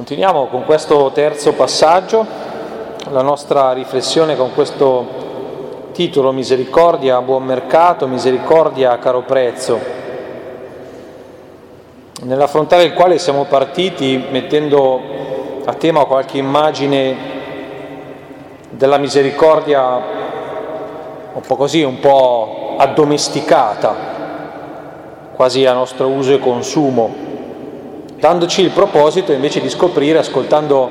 Continuiamo con questo terzo passaggio, la nostra riflessione con questo titolo Misericordia a buon mercato, misericordia a caro prezzo, nell'affrontare il quale siamo partiti mettendo a tema qualche immagine della misericordia un po' così, un po' addomesticata, quasi a nostro uso e consumo dandoci il proposito invece di scoprire, ascoltando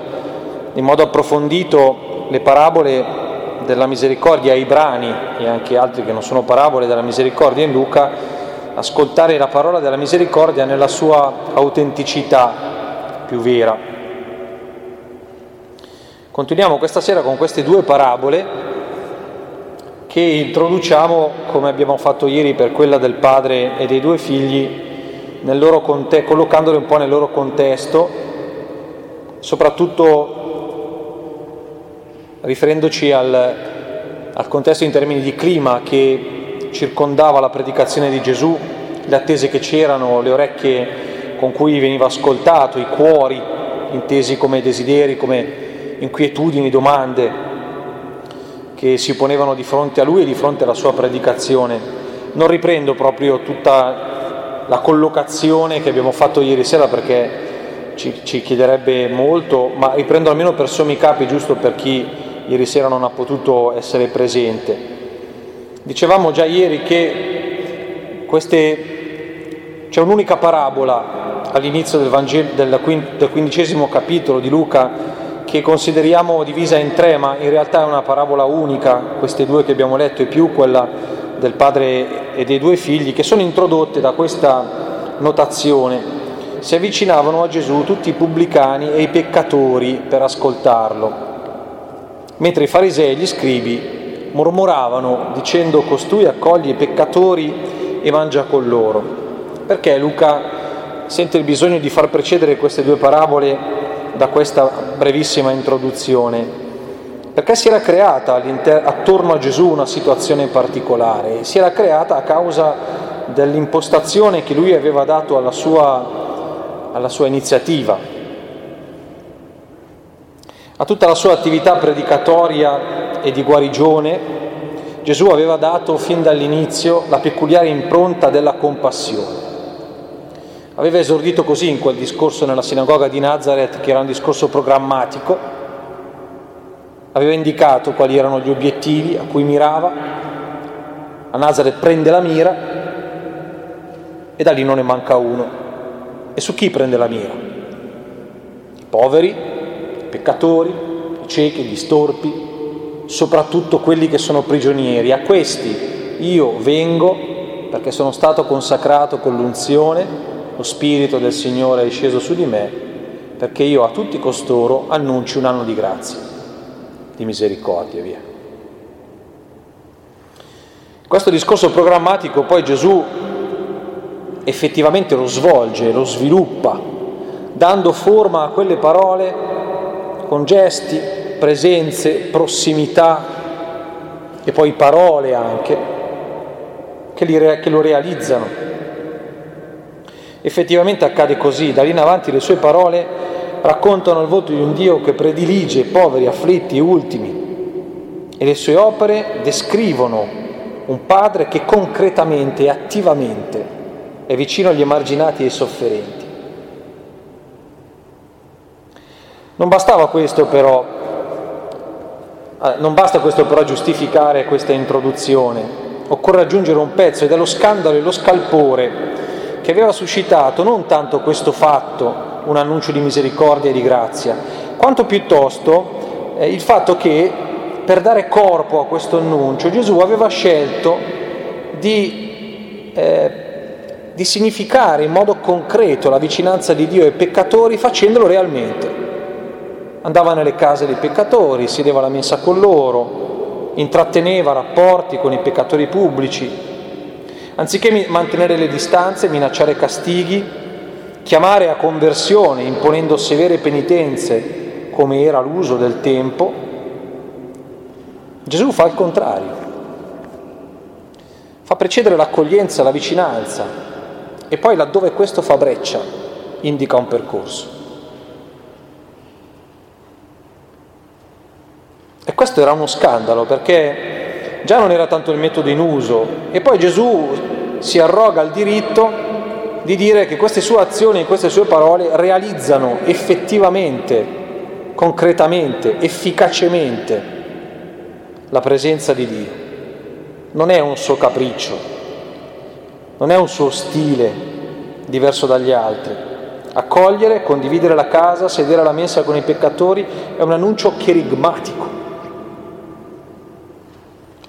in modo approfondito le parabole della misericordia ai brani e anche altri che non sono parabole della misericordia in Luca, ascoltare la parola della misericordia nella sua autenticità più vera. Continuiamo questa sera con queste due parabole che introduciamo, come abbiamo fatto ieri per quella del padre e dei due figli, conte- collocandole un po' nel loro contesto, soprattutto riferendoci al, al contesto in termini di clima che circondava la predicazione di Gesù, le attese che c'erano, le orecchie con cui veniva ascoltato, i cuori intesi come desideri, come inquietudini, domande che si ponevano di fronte a lui e di fronte alla sua predicazione. Non riprendo proprio tutta la collocazione che abbiamo fatto ieri sera perché ci, ci chiederebbe molto, ma riprendo almeno per sommi capi giusto per chi ieri sera non ha potuto essere presente. Dicevamo già ieri che queste, c'è un'unica parabola all'inizio del, Vangelo, del, del quindicesimo capitolo di Luca che consideriamo divisa in tre, ma in realtà è una parabola unica, queste due che abbiamo letto e più quella del padre e dei due figli, che sono introdotte da questa notazione. Si avvicinavano a Gesù tutti i pubblicani e i peccatori per ascoltarlo, mentre i farisei e gli scribi mormoravano dicendo costui accoglie i peccatori e mangia con loro. Perché Luca sente il bisogno di far precedere queste due parabole da questa brevissima introduzione? Perché si era creata attorno a Gesù una situazione particolare, si era creata a causa dell'impostazione che lui aveva dato alla sua, alla sua iniziativa, a tutta la sua attività predicatoria e di guarigione, Gesù aveva dato fin dall'inizio la peculiare impronta della compassione. Aveva esordito così in quel discorso nella sinagoga di Nazareth, che era un discorso programmatico, aveva indicato quali erano gli obiettivi a cui mirava, a Nazareth prende la mira e da lì non ne manca uno. E su chi prende la mira? I poveri, i peccatori, i ciechi, gli storpi, soprattutto quelli che sono prigionieri. A questi io vengo perché sono stato consacrato con l'unzione, lo Spirito del Signore è sceso su di me, perché io a tutti costoro annunci un anno di grazia di misericordia, via. Questo discorso programmatico poi Gesù effettivamente lo svolge, lo sviluppa, dando forma a quelle parole con gesti, presenze, prossimità e poi parole anche che, li, che lo realizzano. Effettivamente accade così, da lì in avanti le sue parole raccontano il volto di un Dio che predilige poveri, afflitti e ultimi e le sue opere descrivono un padre che concretamente e attivamente è vicino agli emarginati e ai sofferenti. Non bastava questo però, eh, non basta questo però giustificare questa introduzione, occorre aggiungere un pezzo ed è lo scandalo e lo scalpore che aveva suscitato non tanto questo fatto, un annuncio di misericordia e di grazia, quanto piuttosto eh, il fatto che per dare corpo a questo annuncio Gesù aveva scelto di, eh, di significare in modo concreto la vicinanza di Dio ai peccatori facendolo realmente. Andava nelle case dei peccatori, sedeva alla mensa con loro, intratteneva rapporti con i peccatori pubblici, anziché mantenere le distanze, minacciare castighi, chiamare a conversione imponendo severe penitenze come era l'uso del tempo, Gesù fa il contrario. Fa precedere l'accoglienza, la vicinanza e poi laddove questo fa breccia indica un percorso. E questo era uno scandalo perché già non era tanto il metodo in uso e poi Gesù si arroga il diritto di dire che queste sue azioni e queste sue parole realizzano effettivamente, concretamente, efficacemente la presenza di Dio. Non è un suo capriccio, non è un suo stile diverso dagli altri. Accogliere, condividere la casa, sedere alla mensa con i peccatori è un annuncio cherigmatico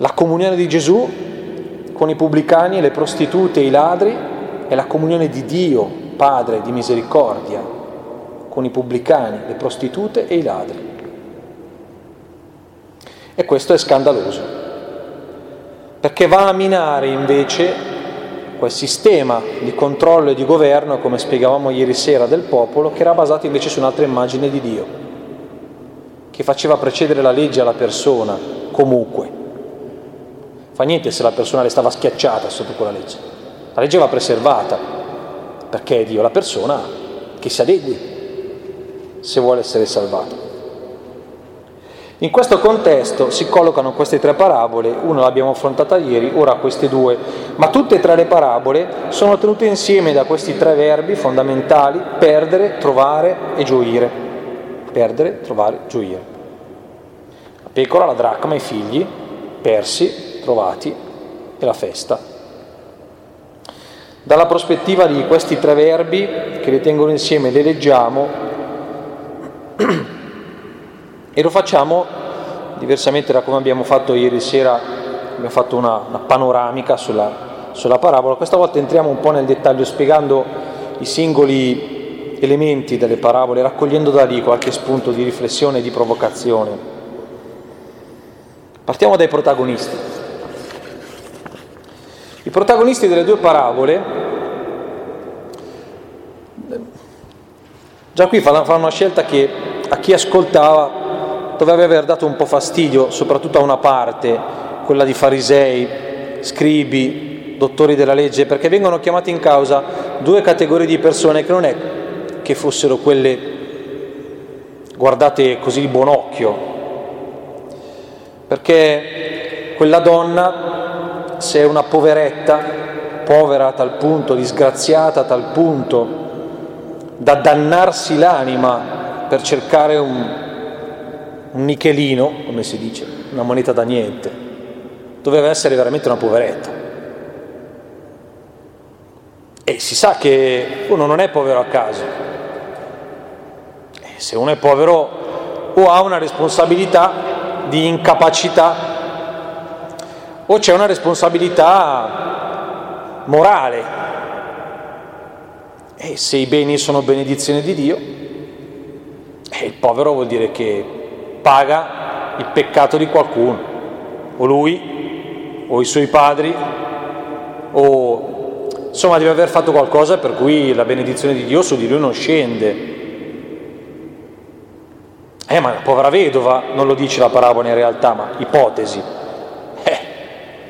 la comunione di Gesù con i pubblicani, le prostitute i ladri è la comunione di Dio, Padre di misericordia, con i pubblicani, le prostitute e i ladri. E questo è scandaloso, perché va a minare invece quel sistema di controllo e di governo, come spiegavamo ieri sera, del popolo, che era basato invece su un'altra immagine di Dio, che faceva precedere la legge alla persona comunque Fa niente se la persona restava schiacciata sotto quella legge. La legge va preservata, perché è Dio la persona che si adegui se vuole essere salvata. In questo contesto si collocano queste tre parabole, una l'abbiamo affrontata ieri, ora queste due, ma tutte e tre le parabole sono tenute insieme da questi tre verbi fondamentali, perdere, trovare e gioire. Perdere, trovare, gioire. La pecora, la dracma, i figli, persi, trovati e la festa. Dalla prospettiva di questi tre verbi che li tengono insieme, li leggiamo e lo facciamo diversamente da come abbiamo fatto ieri sera, abbiamo fatto una, una panoramica sulla, sulla parabola, questa volta entriamo un po' nel dettaglio spiegando i singoli elementi delle parabole, raccogliendo da lì qualche spunto di riflessione e di provocazione. Partiamo dai protagonisti. I protagonisti delle due parabole, già qui fanno una scelta che a chi ascoltava doveva aver dato un po' fastidio, soprattutto a una parte, quella di farisei, scribi, dottori della legge, perché vengono chiamati in causa due categorie di persone che non è che fossero quelle guardate così di buon occhio, perché quella donna se è una poveretta, povera a tal punto, disgraziata a tal punto, da dannarsi l'anima per cercare un, un nichelino, come si dice, una moneta da niente, doveva essere veramente una poveretta. E si sa che uno non è povero a caso. E se uno è povero o ha una responsabilità di incapacità o c'è una responsabilità morale. E se i beni sono benedizione di Dio, e il povero vuol dire che paga il peccato di qualcuno, o lui, o i suoi padri, o insomma deve aver fatto qualcosa per cui la benedizione di Dio su di lui non scende. Eh, ma la povera vedova non lo dice la parabola in realtà, ma ipotesi.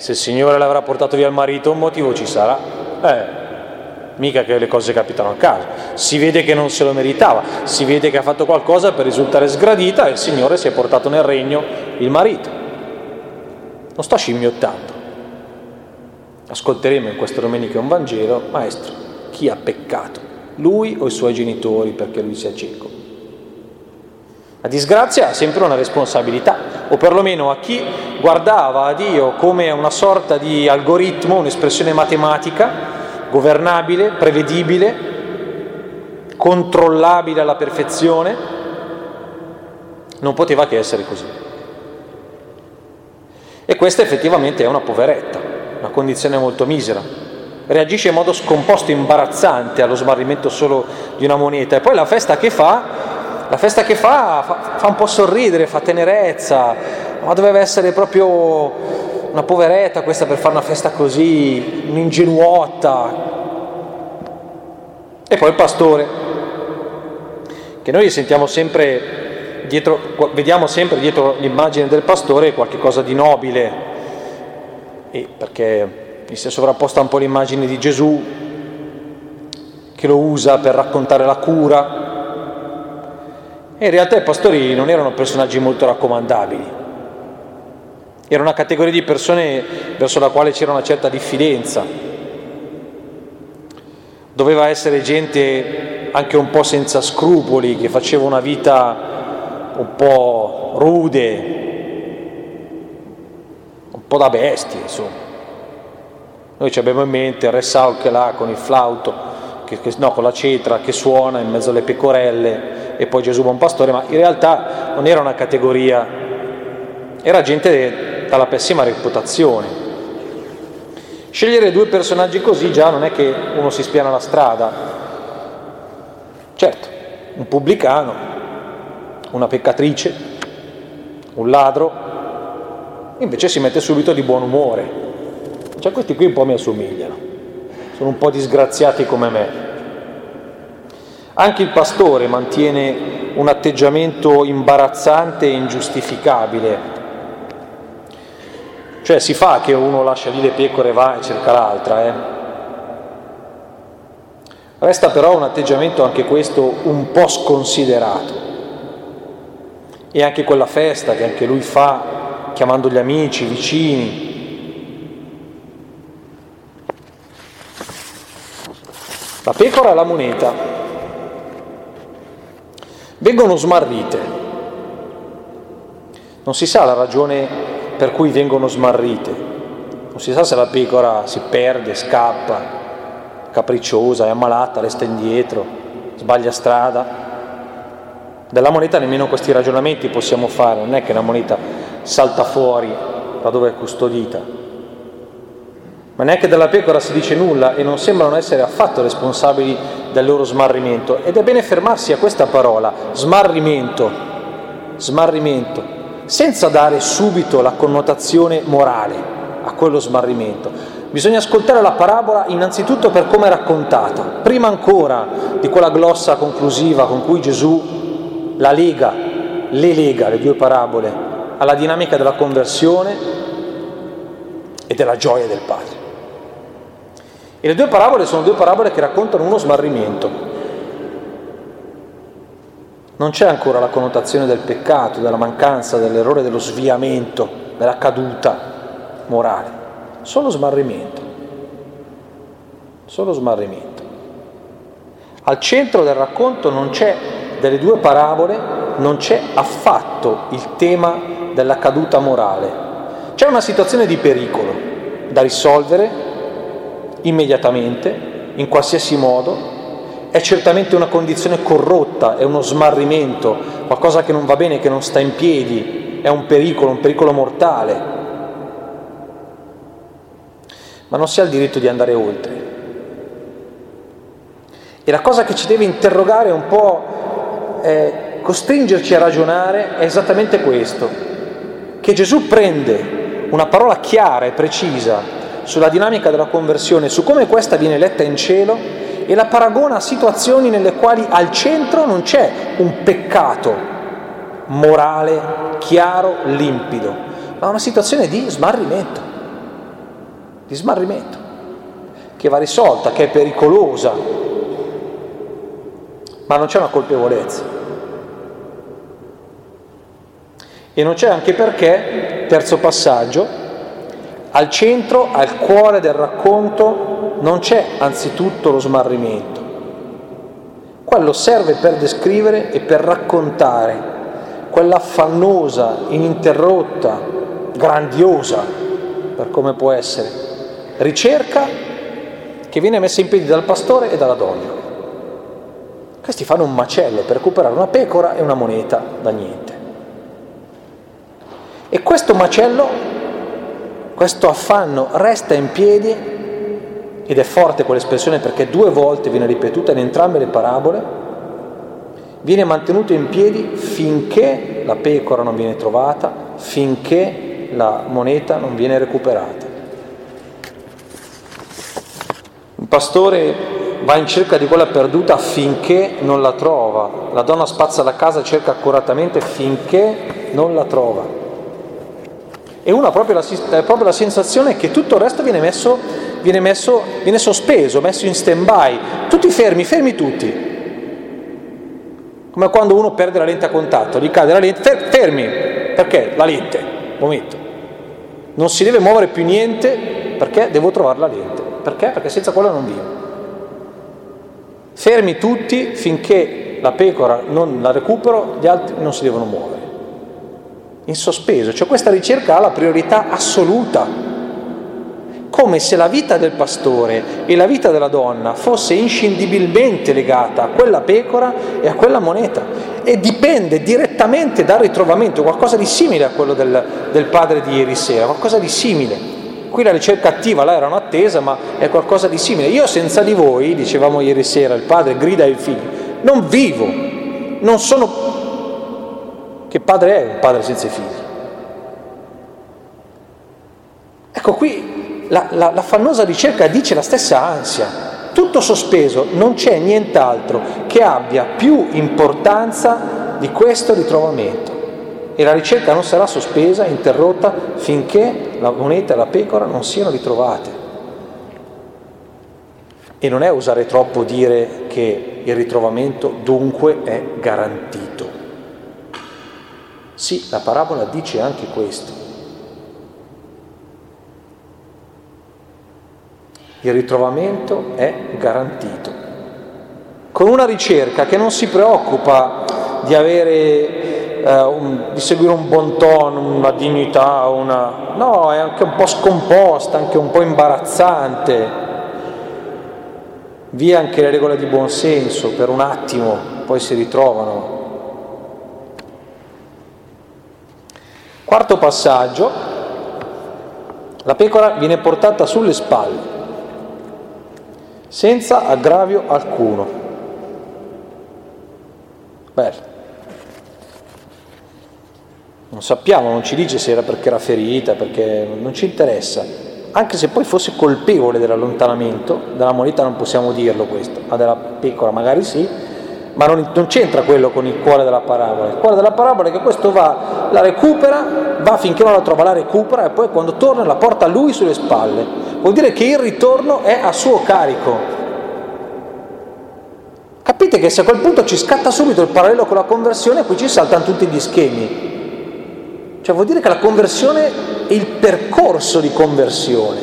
Se il Signore l'avrà portato via il marito, un motivo ci sarà. Eh, mica che le cose capitano a caso. Si vede che non se lo meritava, si vede che ha fatto qualcosa per risultare sgradita e il Signore si è portato nel regno il marito. Non sto scimmiottando. Ascolteremo in queste domeniche un Vangelo, maestro, chi ha peccato? Lui o i suoi genitori perché lui sia cieco? La disgrazia ha sempre una responsabilità, o perlomeno a chi guardava a Dio come una sorta di algoritmo, un'espressione matematica, governabile, prevedibile, controllabile alla perfezione, non poteva che essere così. E questa effettivamente è una poveretta, una condizione molto misera. Reagisce in modo scomposto, imbarazzante allo smarrimento solo di una moneta. E poi la festa che fa la festa che fa, fa, fa un po' sorridere, fa tenerezza, ma doveva essere proprio una poveretta questa per fare una festa così, un'ingenuotta. E poi il pastore, che noi sentiamo sempre dietro, vediamo sempre dietro l'immagine del pastore qualcosa di nobile, e perché mi si è sovrapposta un po' l'immagine di Gesù che lo usa per raccontare la cura, e in realtà i pastori non erano personaggi molto raccomandabili, Era una categoria di persone verso la quale c'era una certa diffidenza. Doveva essere gente anche un po' senza scrupoli, che faceva una vita un po' rude, un po' da bestie, insomma. Noi ci abbiamo in mente il Re Saul che là con il flauto, che, che, no, con la cetra che suona in mezzo alle pecorelle e poi Gesù buon pastore, ma in realtà non era una categoria, era gente dalla pessima reputazione. Scegliere due personaggi così già non è che uno si spiana la strada. Certo, un pubblicano, una peccatrice, un ladro, invece si mette subito di buon umore. Cioè questi qui un po' mi assomigliano, sono un po' disgraziati come me. Anche il pastore mantiene un atteggiamento imbarazzante e ingiustificabile cioè si fa che uno lascia lì le pecore e va e cerca l'altra, eh? Resta però un atteggiamento anche questo un po' sconsiderato. E anche quella festa che anche lui fa chiamando gli amici, i vicini. La pecora e la moneta vengono smarrite. Non si sa la ragione per cui vengono smarrite. Non si sa se la pecora si perde, scappa, capricciosa, è ammalata, resta indietro, sbaglia strada. Della moneta nemmeno questi ragionamenti possiamo fare, non è che la moneta salta fuori da dove è custodita. Ma neanche della pecora si dice nulla e non sembrano essere affatto responsabili del loro smarrimento. Ed è bene fermarsi a questa parola, smarrimento, smarrimento senza dare subito la connotazione morale a quello smarrimento. Bisogna ascoltare la parabola innanzitutto per come è raccontata, prima ancora di quella glossa conclusiva con cui Gesù la lega, le lega, le due parabole, alla dinamica della conversione e della gioia del Padre. E le due parabole sono due parabole che raccontano uno smarrimento, non c'è ancora la connotazione del peccato, della mancanza, dell'errore, dello sviamento, della caduta morale, solo smarrimento, solo smarrimento. Al centro del racconto non c'è, delle due parabole, non c'è affatto il tema della caduta morale. C'è una situazione di pericolo da risolvere immediatamente, in qualsiasi modo, è certamente una condizione corrotta, è uno smarrimento, qualcosa che non va bene, che non sta in piedi, è un pericolo, un pericolo mortale. Ma non si ha il diritto di andare oltre. E la cosa che ci deve interrogare un po', costringerci a ragionare, è esattamente questo, che Gesù prende una parola chiara e precisa sulla dinamica della conversione, su come questa viene letta in cielo e la paragona a situazioni nelle quali al centro non c'è un peccato morale, chiaro, limpido, ma una situazione di smarrimento, di smarrimento, che va risolta, che è pericolosa, ma non c'è una colpevolezza. E non c'è anche perché, terzo passaggio, al centro, al cuore del racconto non c'è anzitutto lo smarrimento. Quello serve per descrivere e per raccontare quell'affannosa, ininterrotta, grandiosa, per come può essere, ricerca che viene messa in piedi dal pastore e dalla donna. Questi fanno un macello per recuperare una pecora e una moneta da niente. E questo macello, questo affanno resta in piedi ed è forte quell'espressione perché due volte viene ripetuta in entrambe le parabole, viene mantenuto in piedi finché la pecora non viene trovata, finché la moneta non viene recuperata. Il pastore va in cerca di quella perduta finché non la trova, la donna spazza la casa e cerca accuratamente finché non la trova. E una proprio la, proprio la sensazione che tutto il resto viene messo viene, messo, viene sospeso, messo in stand-by, tutti fermi, fermi tutti. Come quando uno perde la lente a contatto, gli cade la lente, fermi, perché? La lente, momento. Non si deve muovere più niente perché devo trovare la lente. Perché? Perché senza quella non vivo. Fermi tutti finché la pecora non la recupero, gli altri non si devono muovere. In sospeso, cioè questa ricerca ha la priorità assoluta come se la vita del pastore e la vita della donna fosse inscindibilmente legata a quella pecora e a quella moneta e dipende direttamente dal ritrovamento, qualcosa di simile a quello del, del padre di ieri sera, qualcosa di simile. Qui la ricerca attiva, là era un'attesa, ma è qualcosa di simile. Io senza di voi, dicevamo ieri sera, il padre grida ai figli, non vivo, non sono... Che padre è un padre senza figli? Ecco qui la, la, la fannosa ricerca dice la stessa ansia, tutto sospeso, non c'è nient'altro che abbia più importanza di questo ritrovamento. E la ricerca non sarà sospesa, interrotta, finché la moneta e la pecora non siano ritrovate. E non è usare troppo dire che il ritrovamento dunque è garantito. Sì, la parabola dice anche questo. Il ritrovamento è garantito. Con una ricerca che non si preoccupa di avere, eh, un, di seguire un buon tono, una dignità, una... no, è anche un po' scomposta, anche un po' imbarazzante. Via anche le regole di buon senso per un attimo, poi si ritrovano. Quarto passaggio, la pecora viene portata sulle spalle senza aggravio alcuno. Bello. Non sappiamo, non ci dice se era perché era ferita, perché non ci interessa. Anche se poi fosse colpevole dell'allontanamento, della moneta non possiamo dirlo questo, ma della pecora magari sì, ma non, non, c'entra quello con il cuore della parabola. Il cuore della parabola è che questo va, la recupera, va finché non la trova, la recupera e poi quando torna la porta lui sulle spalle vuol dire che il ritorno è a suo carico. Capite che se a quel punto ci scatta subito il parallelo con la conversione, qui ci saltano tutti gli schemi. Cioè vuol dire che la conversione è il percorso di conversione,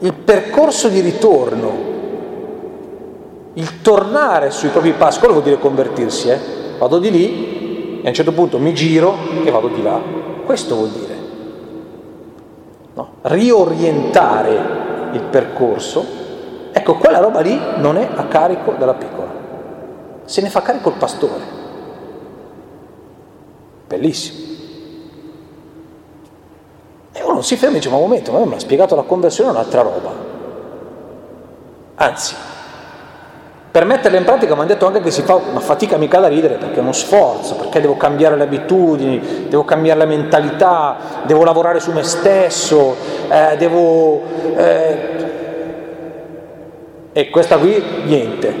il percorso di ritorno, il tornare sui propri passi, quello vuol dire convertirsi, eh? Vado di lì e a un certo punto mi giro e vado di là. Questo vuol dire no? riorientare il percorso, ecco quella roba lì non è a carico della piccola, se ne fa carico il pastore. Bellissimo. E uno si ferma e dice, ma un momento, ma mi ha spiegato la conversione è un'altra roba. Anzi, per metterla in pratica mi hanno detto anche che si fa una fatica mica da ridere perché è uno sforzo, perché devo cambiare le abitudini, devo cambiare la mentalità, devo lavorare su me stesso, eh, devo... Eh... E questa qui niente,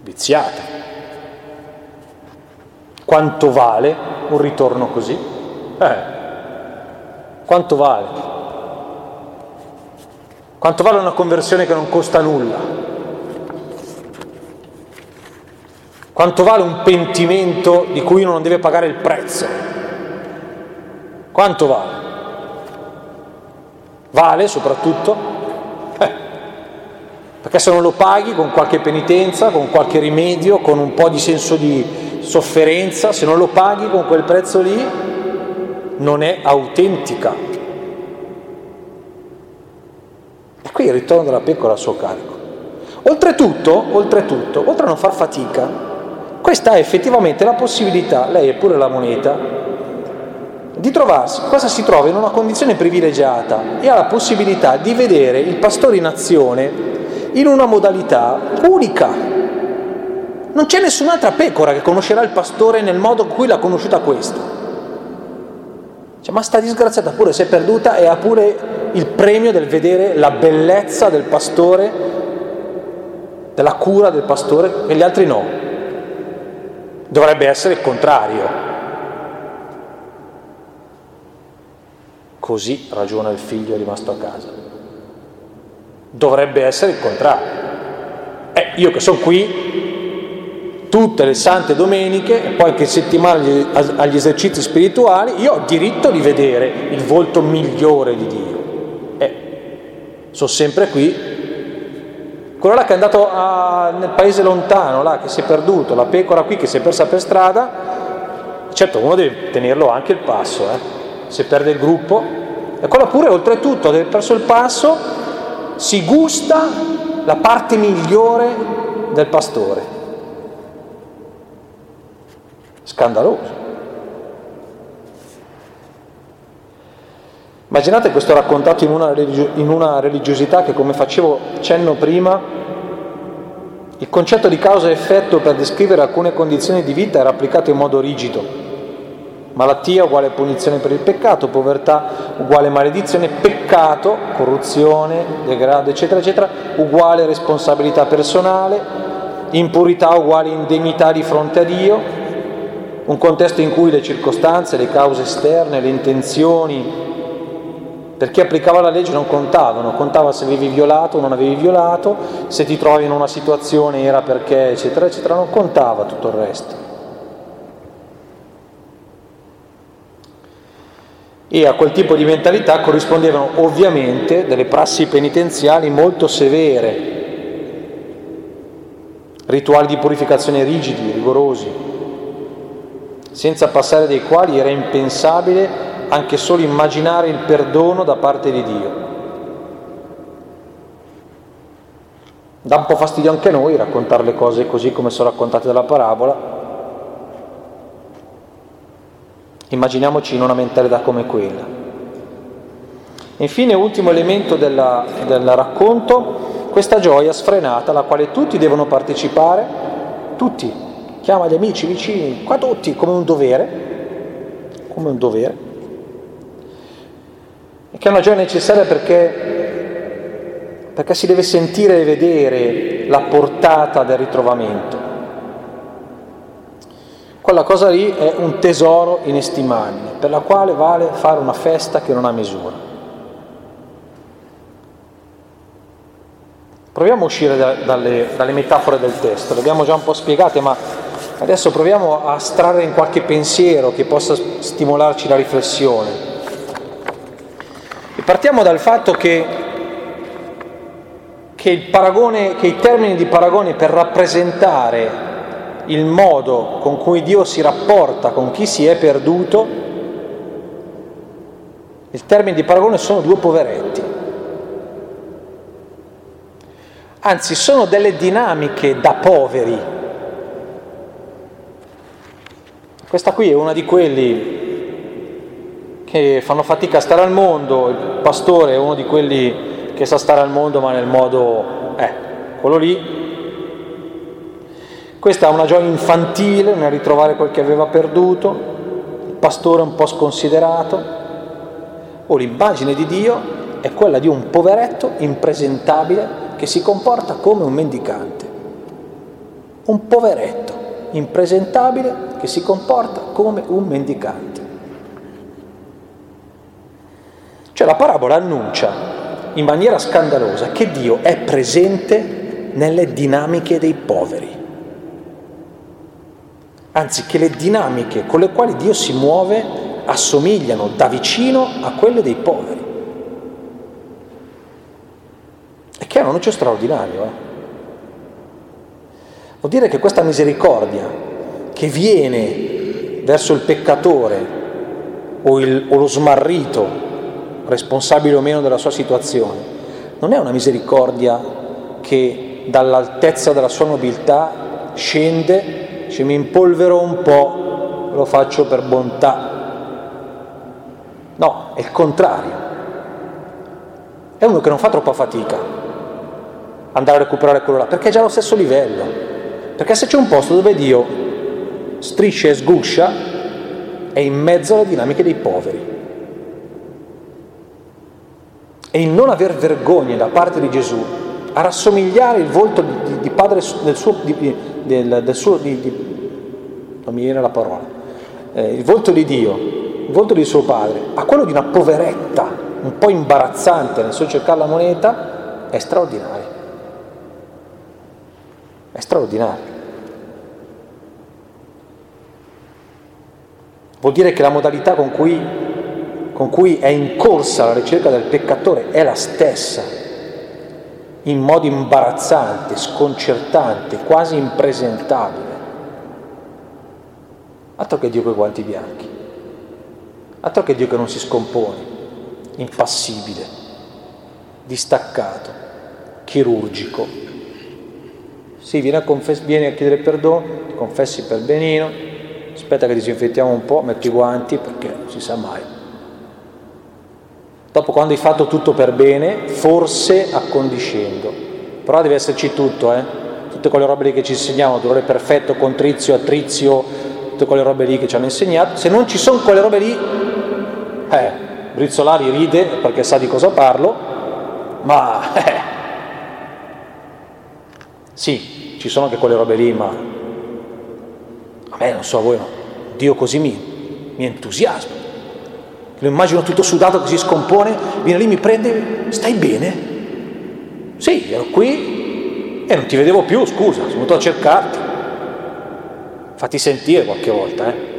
viziata. Quanto vale un ritorno così? Eh, quanto vale? Quanto vale una conversione che non costa nulla? Quanto vale un pentimento di cui uno non deve pagare il prezzo? Quanto vale? Vale soprattutto? Eh, perché se non lo paghi con qualche penitenza, con qualche rimedio, con un po' di senso di sofferenza, se non lo paghi con quel prezzo lì, non è autentica Qui il ritorno della pecora a suo carico. Oltretutto, oltretutto, oltre a non far fatica, questa ha effettivamente la possibilità, lei è pure la moneta, di trovarsi, cosa si trova in una condizione privilegiata e ha la possibilità di vedere il pastore in azione in una modalità unica. Non c'è nessun'altra pecora che conoscerà il pastore nel modo in cui l'ha conosciuta questo. Cioè, ma sta disgraziata pure si è perduta e ha pure il premio del vedere la bellezza del pastore, della cura del pastore e gli altri no. Dovrebbe essere il contrario. Così ragiona il figlio rimasto a casa. Dovrebbe essere il contrario. Eh, io che sono qui, tutte le sante domeniche qualche settimana agli esercizi spirituali, io ho diritto di vedere il volto migliore di Dio. Eh, sono sempre qui. Quello là che è andato a, nel paese lontano, là, che si è perduto, la pecora qui che si è persa per strada, certo uno deve tenerlo anche il passo, eh. se perde il gruppo. E quello pure oltretutto, deve perso il passo, si gusta la parte migliore del pastore Scandaloso. Immaginate questo raccontato in una, religio- in una religiosità che, come facevo cenno prima, il concetto di causa e effetto per descrivere alcune condizioni di vita era applicato in modo rigido. Malattia uguale punizione per il peccato, povertà uguale maledizione, peccato, corruzione, degrado, eccetera, eccetera, uguale responsabilità personale, impurità uguale indegnità di fronte a Dio, un contesto in cui le circostanze, le cause esterne, le intenzioni, per chi applicava la legge non contavano, contava se avevi violato o non avevi violato, se ti trovi in una situazione era perché, eccetera, eccetera, non contava tutto il resto. E a quel tipo di mentalità corrispondevano ovviamente delle prassi penitenziali molto severe, rituali di purificazione rigidi, rigorosi, senza passare dei quali era impensabile anche solo immaginare il perdono da parte di Dio. Dà un po' fastidio anche a noi raccontare le cose così come sono raccontate dalla parabola. Immaginiamoci in una mentalità come quella. Infine, ultimo elemento della, del racconto, questa gioia sfrenata alla quale tutti devono partecipare, tutti, chiama gli amici vicini, qua tutti, come un dovere, come un dovere, e che è una gioia necessaria perché, perché si deve sentire e vedere la portata del ritrovamento. Quella cosa lì è un tesoro inestimabile, per la quale vale fare una festa che non ha misura. Proviamo a uscire da, dalle, dalle metafore del testo, le abbiamo già un po' spiegate, ma Adesso proviamo a strarre in qualche pensiero che possa stimolarci la riflessione. E partiamo dal fatto che, che, paragone, che i termini di paragone per rappresentare il modo con cui Dio si rapporta con chi si è perduto, il termine di paragone sono due poveretti. Anzi, sono delle dinamiche da poveri Questa qui è una di quelli che fanno fatica a stare al mondo, il pastore è uno di quelli che sa stare al mondo ma nel modo, eh, quello lì. Questa è una gioia infantile nel ritrovare quel che aveva perduto, il pastore un po' sconsiderato, o l'immagine di Dio è quella di un poveretto impresentabile che si comporta come un mendicante. Un poveretto impresentabile che si comporta come un mendicante. Cioè la parabola annuncia in maniera scandalosa che Dio è presente nelle dinamiche dei poveri, anzi che le dinamiche con le quali Dio si muove assomigliano da vicino a quelle dei poveri. È un annuncio straordinario. Eh? Vuol dire che questa misericordia che viene verso il peccatore o, il, o lo smarrito, responsabile o meno della sua situazione, non è una misericordia che dall'altezza della sua nobiltà scende, dice mi impolvero un po', lo faccio per bontà. No, è il contrario. È uno che non fa troppa fatica andare a recuperare quello là, perché è già allo stesso livello. Perché se c'è un posto dove Dio striscia e sguscia è in mezzo alle dinamiche dei poveri. E il non aver vergogna da parte di Gesù a rassomigliare il volto di, di padre del suo, di, del, del suo non mi viene la parola, eh, il volto di Dio, il volto di suo padre, a quello di una poveretta un po' imbarazzante nel suo cercare la moneta, è straordinario. È straordinario. Vuol dire che la modalità con cui, con cui è in corsa la ricerca del peccatore è la stessa, in modo imbarazzante, sconcertante, quasi impresentabile. Altro che Dio coi guanti bianchi, altro che Dio che non si scompone, impassibile, distaccato, chirurgico. Sì, vieni a, confess- vieni a chiedere perdono, ti confessi per benino, aspetta che disinfettiamo un po', metti i guanti perché non si sa mai. Dopo quando hai fatto tutto per bene, forse accondiscendo. Però deve esserci tutto, eh? Tutte quelle robe lì che ci insegnavano, dolore perfetto, contrizio, attrizio, tutte quelle robe lì che ci hanno insegnato. Se non ci sono quelle robe lì, eh, Brizzolari ride perché sa di cosa parlo, ma eh, sì, ci sono anche quelle robe lì, ma a me non so a voi, no. Dio così mi, mi entusiasma. Lo immagino tutto sudato che si scompone, viene lì, mi prende, stai bene? Sì, ero qui e non ti vedevo più, scusa, sono venuto a cercarti. Fatti sentire qualche volta, eh.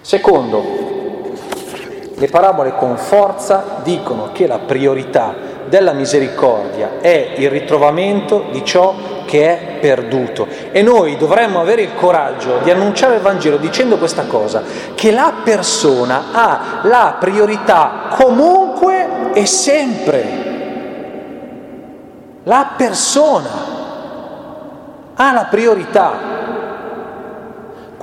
Secondo, le parabole con forza dicono che la priorità della misericordia è il ritrovamento di ciò che è perduto. E noi dovremmo avere il coraggio di annunciare il Vangelo dicendo questa cosa, che la persona ha la priorità comunque e sempre. La persona ha la priorità.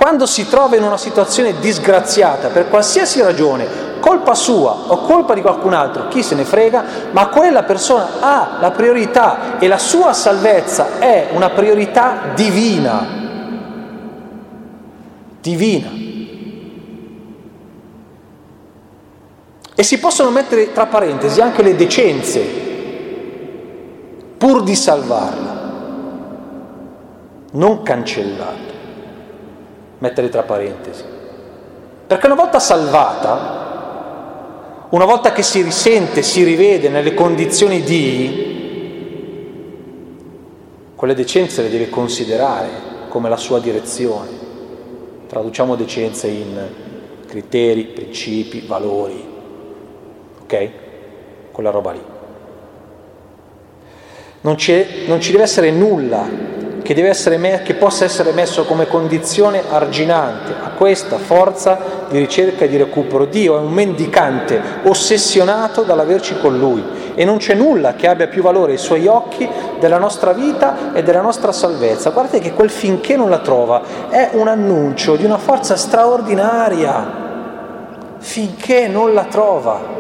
Quando si trova in una situazione disgraziata per qualsiasi ragione, colpa sua o colpa di qualcun altro, chi se ne frega, ma quella persona ha la priorità e la sua salvezza è una priorità divina. Divina. E si possono mettere tra parentesi anche le decenze, pur di salvarla, non cancellarla, mettere tra parentesi. Perché una volta salvata, una volta che si risente, si rivede nelle condizioni di, quelle decenze le deve considerare come la sua direzione. Traduciamo decenze in criteri, principi, valori, ok? Quella roba lì. Non, non ci deve essere nulla che, me- che, possa essere messo come condizione arginante a questa forza di ricerca e di recupero. Dio è un mendicante ossessionato dall'averci con Lui e non c'è nulla che abbia più valore ai suoi occhi della nostra vita e della nostra salvezza. Guardate che quel finché non la trova è un annuncio di una forza straordinaria. Finché non la trova.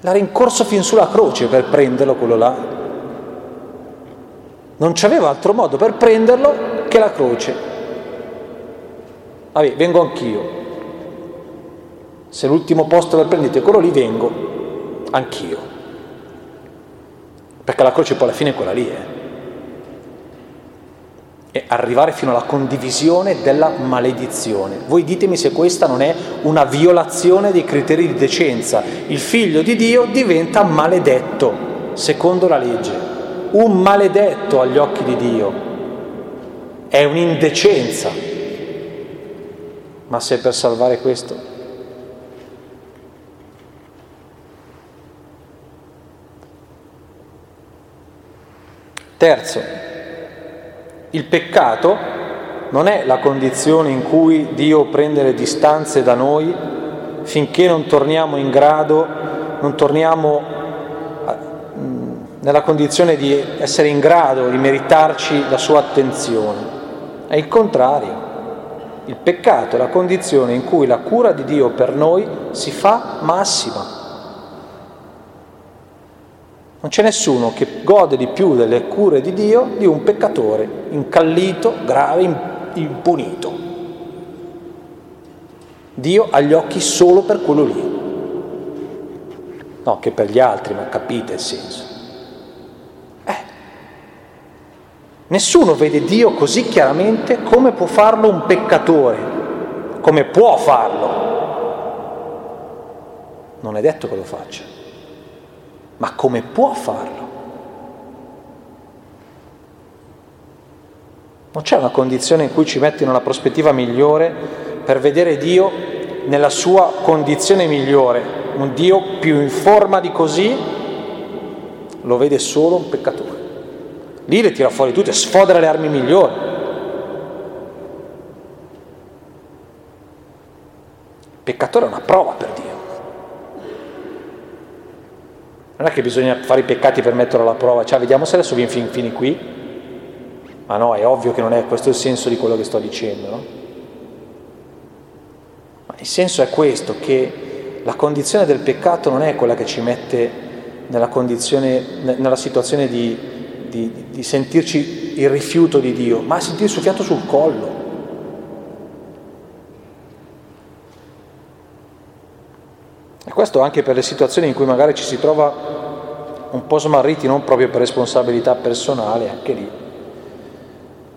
L'ha rincorso fin sulla croce per prenderlo quello là. Non c'aveva altro modo per prenderlo che la croce. Vabbè, vengo anch'io. Se l'ultimo posto per prendete quello lì, vengo anch'io. Perché la croce poi alla fine è quella lì, eh e arrivare fino alla condivisione della maledizione. Voi ditemi se questa non è una violazione dei criteri di decenza. Il figlio di Dio diventa maledetto, secondo la legge. Un maledetto agli occhi di Dio. È un'indecenza. Ma se per salvare questo... Terzo, il peccato non è la condizione in cui Dio prende le distanze da noi finché non torniamo in grado, non torniamo nella condizione di essere in grado di meritarci la sua attenzione. È il contrario. Il peccato è la condizione in cui la cura di Dio per noi si fa massima. Non c'è nessuno che gode di più delle cure di Dio di un peccatore incallito, grave, impunito. Dio ha gli occhi solo per quello lì. No, che per gli altri, ma capite il senso. Eh. Nessuno vede Dio così chiaramente come può farlo un peccatore, come può farlo. Non è detto che lo faccia ma come può farlo? Non c'è una condizione in cui ci mette in una prospettiva migliore per vedere Dio nella sua condizione migliore, un Dio più in forma di così, lo vede solo un peccatore. Lì le tira fuori tutte, sfodera le armi migliori. Il peccatore è una prova per Dio. Non è che bisogna fare i peccati per metterlo alla prova, cioè vediamo se adesso vieni fin, fini qui, ma no, è ovvio che non è questo il senso di quello che sto dicendo, no? Ma il senso è questo, che la condizione del peccato non è quella che ci mette nella, nella situazione di, di, di sentirci il rifiuto di Dio, ma sentirsi il fiato sul collo. Questo anche per le situazioni in cui magari ci si trova un po' smarriti, non proprio per responsabilità personale, anche lì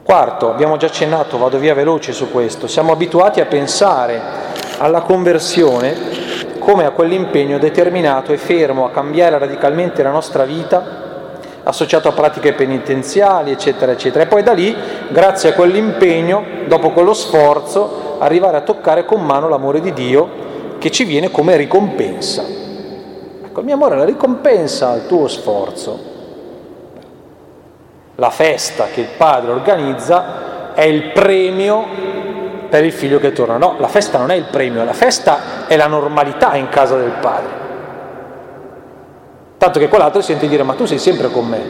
Quarto, abbiamo già accennato, vado via veloce su questo, siamo abituati a pensare alla conversione come a quell'impegno determinato e fermo a cambiare radicalmente la nostra vita, associato a pratiche penitenziali, eccetera, eccetera. E poi da lì, grazie a quell'impegno, dopo quello sforzo, arrivare a toccare con mano l'amore di Dio che ci viene come ricompensa. Ecco, il mio amore la ricompensa al tuo sforzo la festa che il padre organizza è il premio per il figlio che torna. No, la festa non è il premio, la festa è la normalità in casa del padre. Tanto che quell'altro sente dire ma tu sei sempre con me.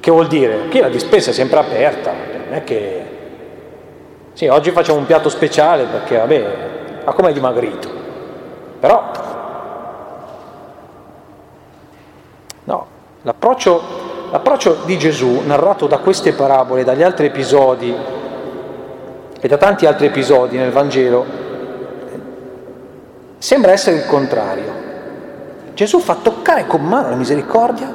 Che vuol dire? Che la dispensa è sempre aperta, non è che... Sì, oggi facciamo un piatto speciale perché, vabbè, ma come è dimagrito? Però... No, l'approccio L'approccio di Gesù, narrato da queste parabole, dagli altri episodi e da tanti altri episodi nel Vangelo, sembra essere il contrario. Gesù fa toccare con mano la misericordia,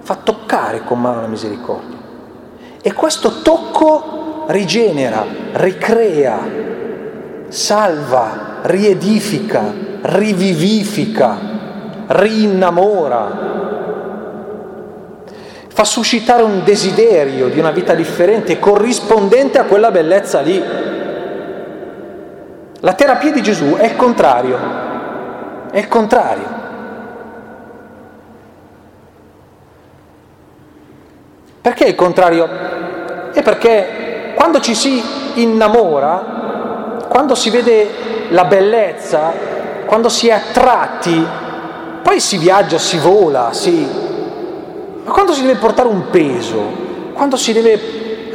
fa toccare con mano la misericordia. E questo tocco rigenera, ricrea, salva, riedifica, rivivifica, rinnamora, fa suscitare un desiderio di una vita differente, corrispondente a quella bellezza lì. La terapia di Gesù è il contrario, è il contrario. Perché il contrario? È perché quando ci si innamora, quando si vede la bellezza, quando si è attratti, poi si viaggia, si vola, si, ma quando si deve portare un peso, quando si deve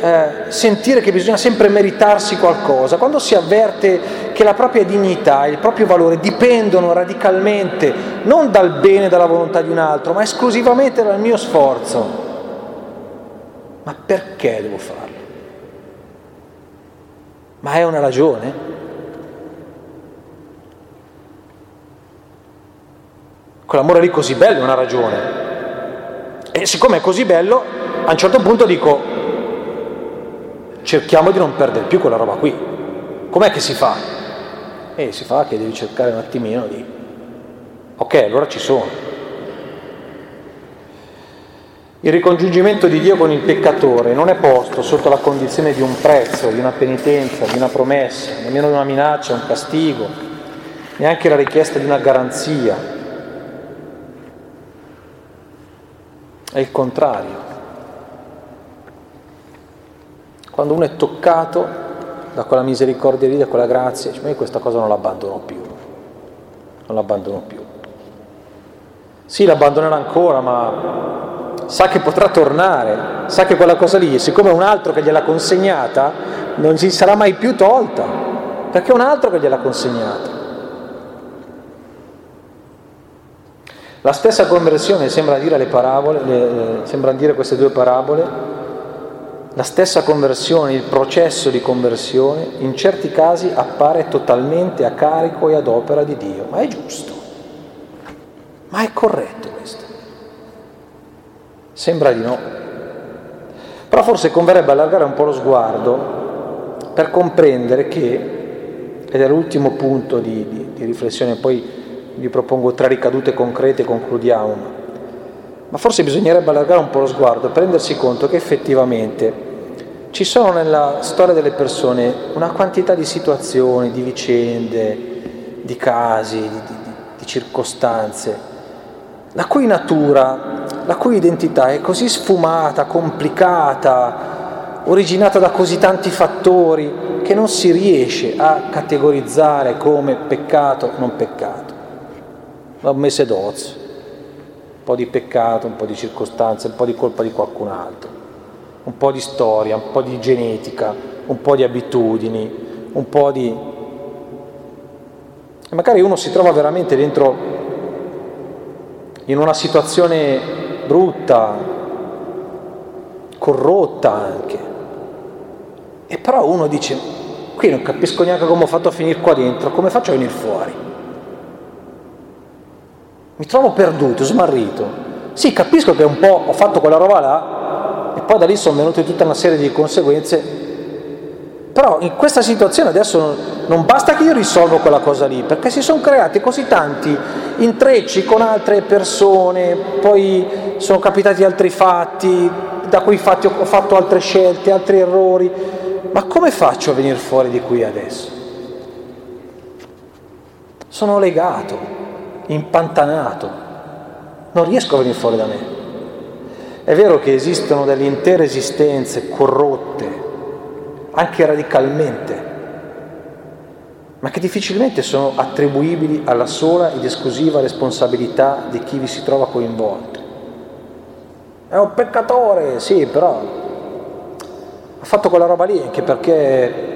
eh, sentire che bisogna sempre meritarsi qualcosa, quando si avverte che la propria dignità e il proprio valore dipendono radicalmente non dal bene e dalla volontà di un altro, ma esclusivamente dal mio sforzo, ma perché devo farlo? Ma è una ragione? Quell'amore lì così bello è una ragione. E siccome è così bello, a un certo punto dico, cerchiamo di non perdere più quella roba qui. Com'è che si fa? E si fa che devi cercare un attimino di... Ok, allora ci sono. Il ricongiungimento di Dio con il peccatore non è posto sotto la condizione di un prezzo, di una penitenza, di una promessa, nemmeno di una minaccia, un castigo, neanche la richiesta di una garanzia, È il contrario. Quando uno è toccato da quella misericordia lì, da quella grazia, dice, ma io questa cosa non l'abbandono più, non l'abbandono più. Sì, l'abbandonerà ancora, ma sa che potrà tornare, sa che quella cosa lì, siccome è un altro che gliel'ha consegnata, non ci sarà mai più tolta, perché è un altro che gliel'ha consegnata. La stessa conversione sembra dire, le parabole, le, sembra dire queste due parabole, la stessa conversione, il processo di conversione, in certi casi appare totalmente a carico e ad opera di Dio, ma è giusto, ma è corretto questo. Sembra di no. Però forse converrebbe allargare un po' lo sguardo per comprendere che, ed è l'ultimo punto di, di, di riflessione, poi vi propongo tre ricadute concrete e concludiamo. Ma forse bisognerebbe allargare un po' lo sguardo e rendersi conto che effettivamente ci sono nella storia delle persone una quantità di situazioni, di vicende, di casi, di, di, di circostanze, la cui natura, la cui identità è così sfumata, complicata, originata da così tanti fattori che non si riesce a categorizzare come peccato o non peccato. Un mese d'ozio, un po' di peccato, un po' di circostanze, un po' di colpa di qualcun altro, un po' di storia, un po' di genetica, un po' di abitudini, un po' di... E magari uno si trova veramente dentro in una situazione brutta, corrotta anche. E però uno dice, qui non capisco neanche come ho fatto a finire qua dentro, come faccio a venire fuori? Mi trovo perduto, smarrito. Sì, capisco che un po' ho fatto quella roba là e poi da lì sono venute tutta una serie di conseguenze però in questa situazione adesso non basta che io risolvo quella cosa lì, perché si sono creati così tanti intrecci con altre persone, poi sono capitati altri fatti, da quei fatti ho fatto altre scelte, altri errori. Ma come faccio a venire fuori di qui adesso? Sono legato, impantanato, non riesco a venire fuori da me. È vero che esistono delle intere esistenze corrotte, anche radicalmente, ma che difficilmente sono attribuibili alla sola ed esclusiva responsabilità di chi vi si trova coinvolto. È un peccatore, sì, però ha fatto quella roba lì anche perché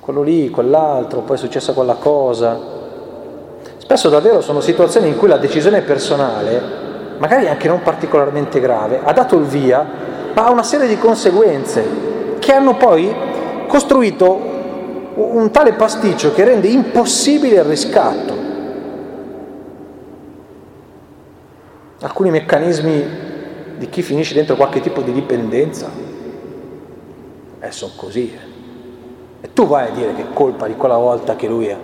quello lì, quell'altro, poi è successa quella cosa. Spesso davvero sono situazioni in cui la decisione personale, magari anche non particolarmente grave, ha dato il via ma ha una serie di conseguenze che hanno poi costruito un tale pasticcio che rende impossibile il riscatto. Alcuni meccanismi di chi finisce dentro qualche tipo di dipendenza, eh, sono così. Eh. E tu vai a dire che è colpa di quella volta che lui è.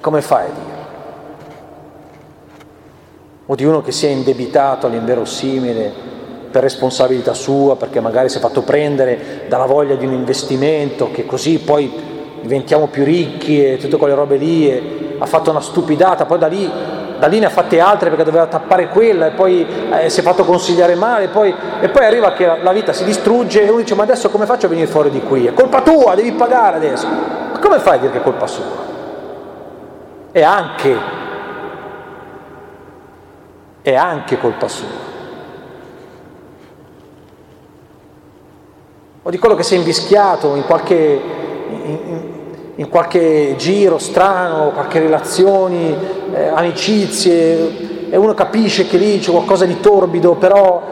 Come fai a dire? O di uno che si è indebitato all'inverosimile per responsabilità sua, perché magari si è fatto prendere dalla voglia di un investimento, che così poi diventiamo più ricchi e tutte quelle robe lì, e ha fatto una stupidata, poi da lì, da lì ne ha fatte altre perché doveva tappare quella e poi eh, si è fatto consigliare male, e poi, e poi arriva che la, vita si distrugge e uno dice ma adesso come faccio a venire fuori di qui? È colpa tua, devi pagare adesso. Ma come fai a dire che è colpa sua? E anche, è anche colpa sua. O di quello che si è invischiato in qualche, in, in qualche giro strano, qualche relazione, eh, amicizie, e uno capisce che lì c'è qualcosa di torbido, però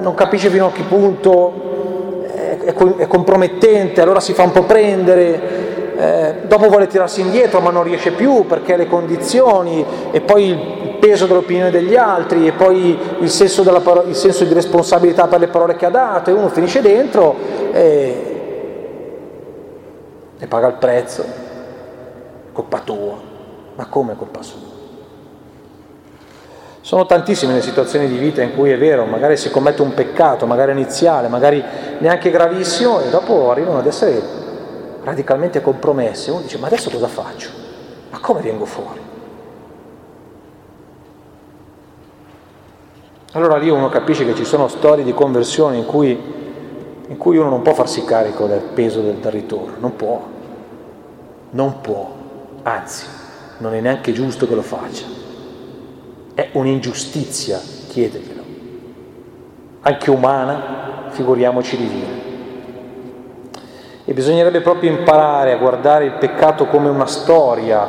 non capisce fino a che punto è, è, è compromettente, allora si fa un po' prendere, eh, dopo vuole tirarsi indietro ma non riesce più perché le condizioni e poi il peso dell'opinione degli altri e poi il senso, della, il senso di responsabilità per le parole che ha dato e uno finisce dentro e, e paga il prezzo, colpa tua, ma come colpa sua? Sono tantissime le situazioni di vita in cui è vero, magari si commette un peccato, magari iniziale, magari neanche gravissimo, e dopo arrivano ad essere radicalmente compromesse, uno dice ma adesso cosa faccio? Ma come vengo fuori? Allora lì uno capisce che ci sono storie di conversione in cui, in cui uno non può farsi carico del peso del, del ritorno, non può, non può, anzi non è neanche giusto che lo faccia, è un'ingiustizia chiederglielo, anche umana, figuriamoci divina. E bisognerebbe proprio imparare a guardare il peccato come una storia,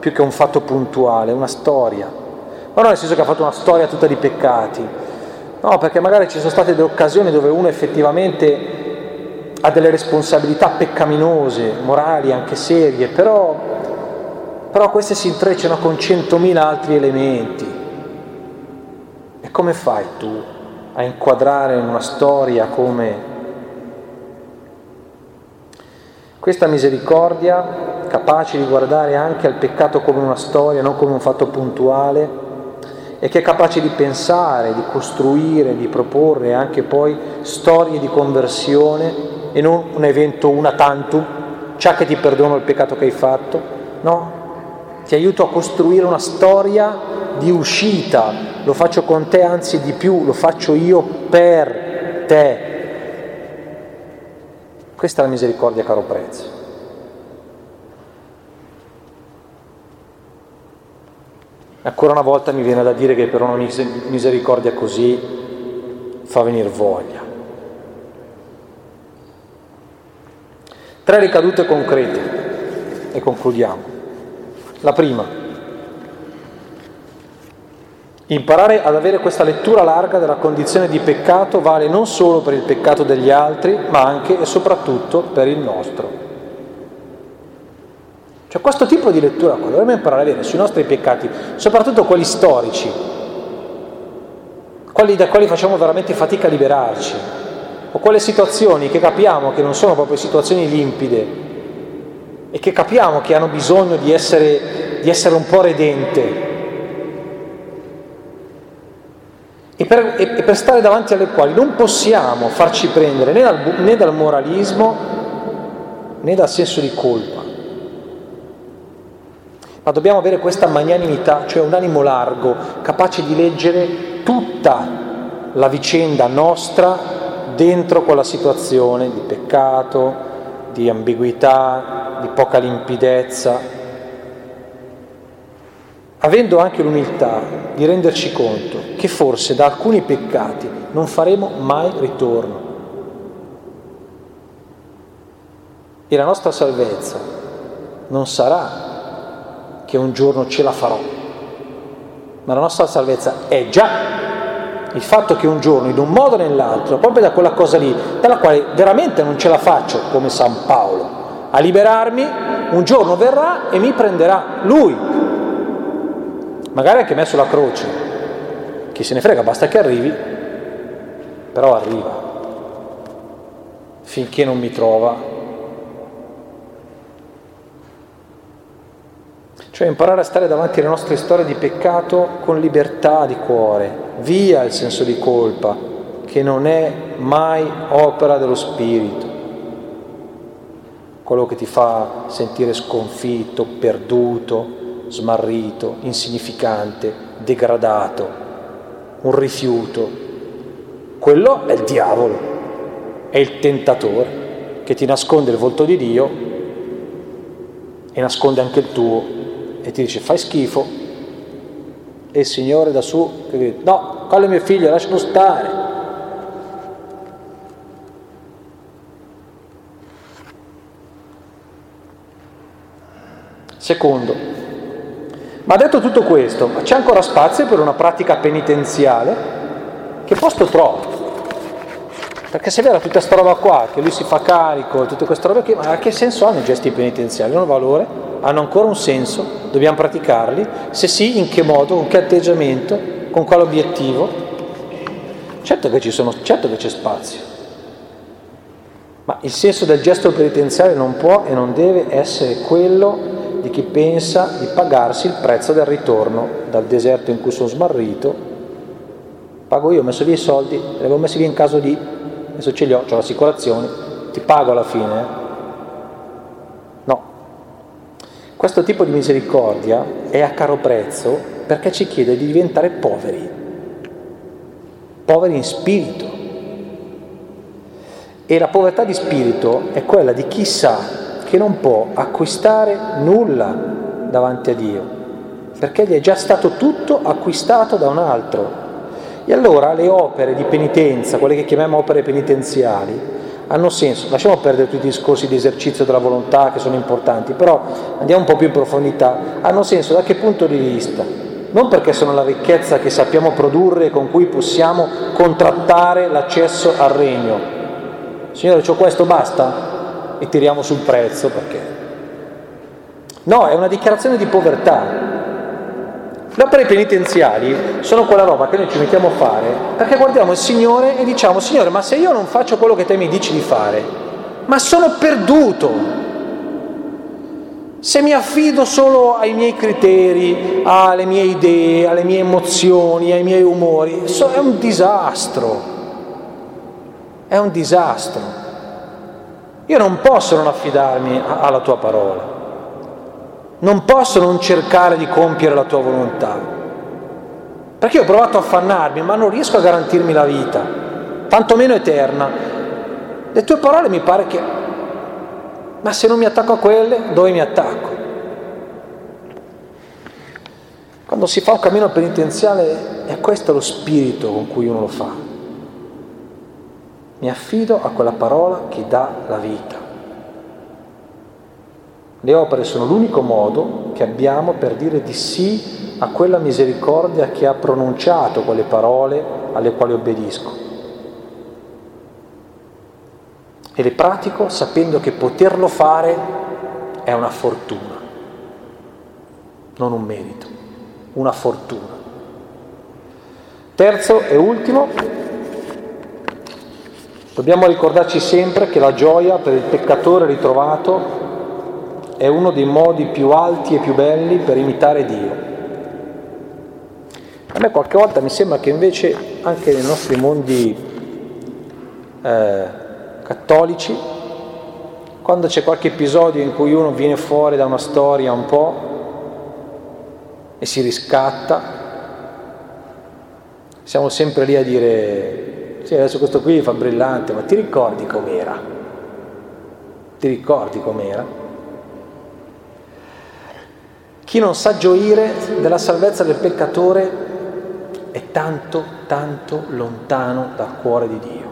più che un fatto puntuale, una storia. Ma non nel senso che ha fatto una storia tutta di peccati, no, perché magari ci sono state delle occasioni dove uno effettivamente ha delle responsabilità peccaminose, morali, anche serie, però, però queste si intrecciano con centomila altri elementi. E come fai tu a inquadrare in una storia come Questa misericordia, capace di guardare anche al peccato come una storia, non come un fatto puntuale, e che è capace di pensare, di costruire, di proporre anche poi storie di conversione e non un evento una tantum, ciò che ti perdono il peccato che hai fatto, no? Ti aiuto a costruire una storia di uscita, lo faccio con te, anzi di più, lo faccio io per te. Questa è la misericordia caro prezzo. Ancora una volta mi viene da dire che per una misericordia così fa venire voglia. Tre ricadute concrete e concludiamo. La prima, imparare ad avere questa lettura larga della condizione di peccato vale non solo per il peccato degli altri, ma anche e soprattutto per il nostro. Cioè questo tipo di lettura qua dovremmo imparare a avere sui nostri peccati, soprattutto quelli storici, quelli da quali facciamo veramente fatica a liberarci, o quelle situazioni che capiamo che non sono proprio situazioni limpide e che capiamo che hanno bisogno di essere, di essere un po' redente. E per, e per, stare davanti alle quali non possiamo farci prendere né dal, né dal moralismo né dal senso di colpa ma dobbiamo avere questa magnanimità, cioè un animo largo, capace di leggere tutta la vicenda nostra dentro quella situazione di peccato, di ambiguità, di poca limpidezza, avendo anche l'umiltà di renderci conto che forse da alcuni peccati non faremo mai ritorno. E la nostra salvezza non sarà che un giorno ce la farò, ma la nostra salvezza è già il fatto che un giorno, in un modo o nell'altro, proprio da quella cosa lì, dalla quale veramente non ce la faccio, come San Paolo, a liberarmi, un giorno verrà e mi prenderà lui, magari anche me sulla croce, chi se ne frega, basta che arrivi, però arriva, finché non mi trova Cioè imparare a stare davanti alle nostre storie di peccato con libertà di cuore, via il senso di colpa, che non è mai opera dello Spirito, quello che ti fa sentire sconfitto, perduto, smarrito, insignificante, degradato, un rifiuto. Quello è il diavolo, è il tentatore che ti nasconde il volto di Dio e nasconde anche il tuo e ti dice fai schifo e il Signore da su che dice no, quello è mio figlio, lascialo stare. Secondo, ma detto tutto questo, c'è ancora spazio per una pratica penitenziale? Che posto trovo? Perché se vera tutta questa roba qua, che lui si fa carico, tutte queste robe qui, ma che senso hanno i gesti penitenziali? Hanno valore? Hanno ancora un senso, dobbiamo praticarli, se sì, in che modo, con che atteggiamento, con quale obiettivo. Certo che, sono, certo che c'è spazio, ma il senso del gesto penitenziale non può e non deve essere quello di chi pensa di pagarsi il prezzo del ritorno dal deserto in cui sono smarrito. Pago io, ho messo via i soldi, li avevo messi via in caso di, adesso ce li ho, ho l'assicurazione, ti pago alla fine. Eh? Questo tipo di misericordia è a caro prezzo perché ci chiede di diventare poveri, poveri in spirito. E la povertà di spirito è quella di chi sa che non può acquistare nulla davanti a Dio, perché gli è già stato tutto acquistato da un altro. E allora le opere di penitenza, quelle che chiamiamo opere penitenziali, hanno senso. Lasciamo perdere tutti i discorsi di esercizio della volontà che sono importanti, però andiamo un po' più in profondità. Hanno senso da che punto di vista? Non perché sono la ricchezza che sappiamo produrre e con cui possiamo contrattare l'accesso al regno. Signore, c'ho questo, basta? E tiriamo sul prezzo perché... No, è una dichiarazione di povertà. Le opere penitenziali sono quella roba che noi ci mettiamo a fare perché guardiamo il Signore e diciamo, Signore, ma se io non faccio quello che te mi dici di fare, ma sono perduto. Se mi affido solo ai miei criteri, alle mie idee, alle mie emozioni, ai miei umori, è un disastro. È un disastro. Io non posso non affidarmi alla tua parola. Non posso non cercare di compiere la tua volontà. Perché ho provato a affannarmi, ma non riesco a garantirmi la vita, tantomeno eterna. Le tue parole mi pare che... Ma se non mi attacco a quelle, dove mi attacco? Quando si fa un cammino penitenziale è questo lo spirito con cui uno lo fa. Mi affido a quella parola che dà la vita. Le opere sono l'unico modo che abbiamo per dire di sì a quella misericordia che ha pronunciato quelle parole alle quali obbedisco. E le pratico sapendo che poterlo fare è una fortuna, non un merito, una fortuna. Terzo e ultimo, dobbiamo ricordarci sempre che la gioia per il peccatore ritrovato è uno dei modi più alti e più belli per imitare Dio. A me qualche volta mi sembra che invece anche nei nostri mondi eh, cattolici, quando c'è qualche episodio in cui uno viene fuori da una storia un po' e si riscatta, siamo sempre lì a dire, sì adesso questo qui fa brillante, ma ti ricordi com'era? Ti ricordi com'era? Chi non sa gioire della salvezza del peccatore è tanto, tanto lontano dal cuore di Dio.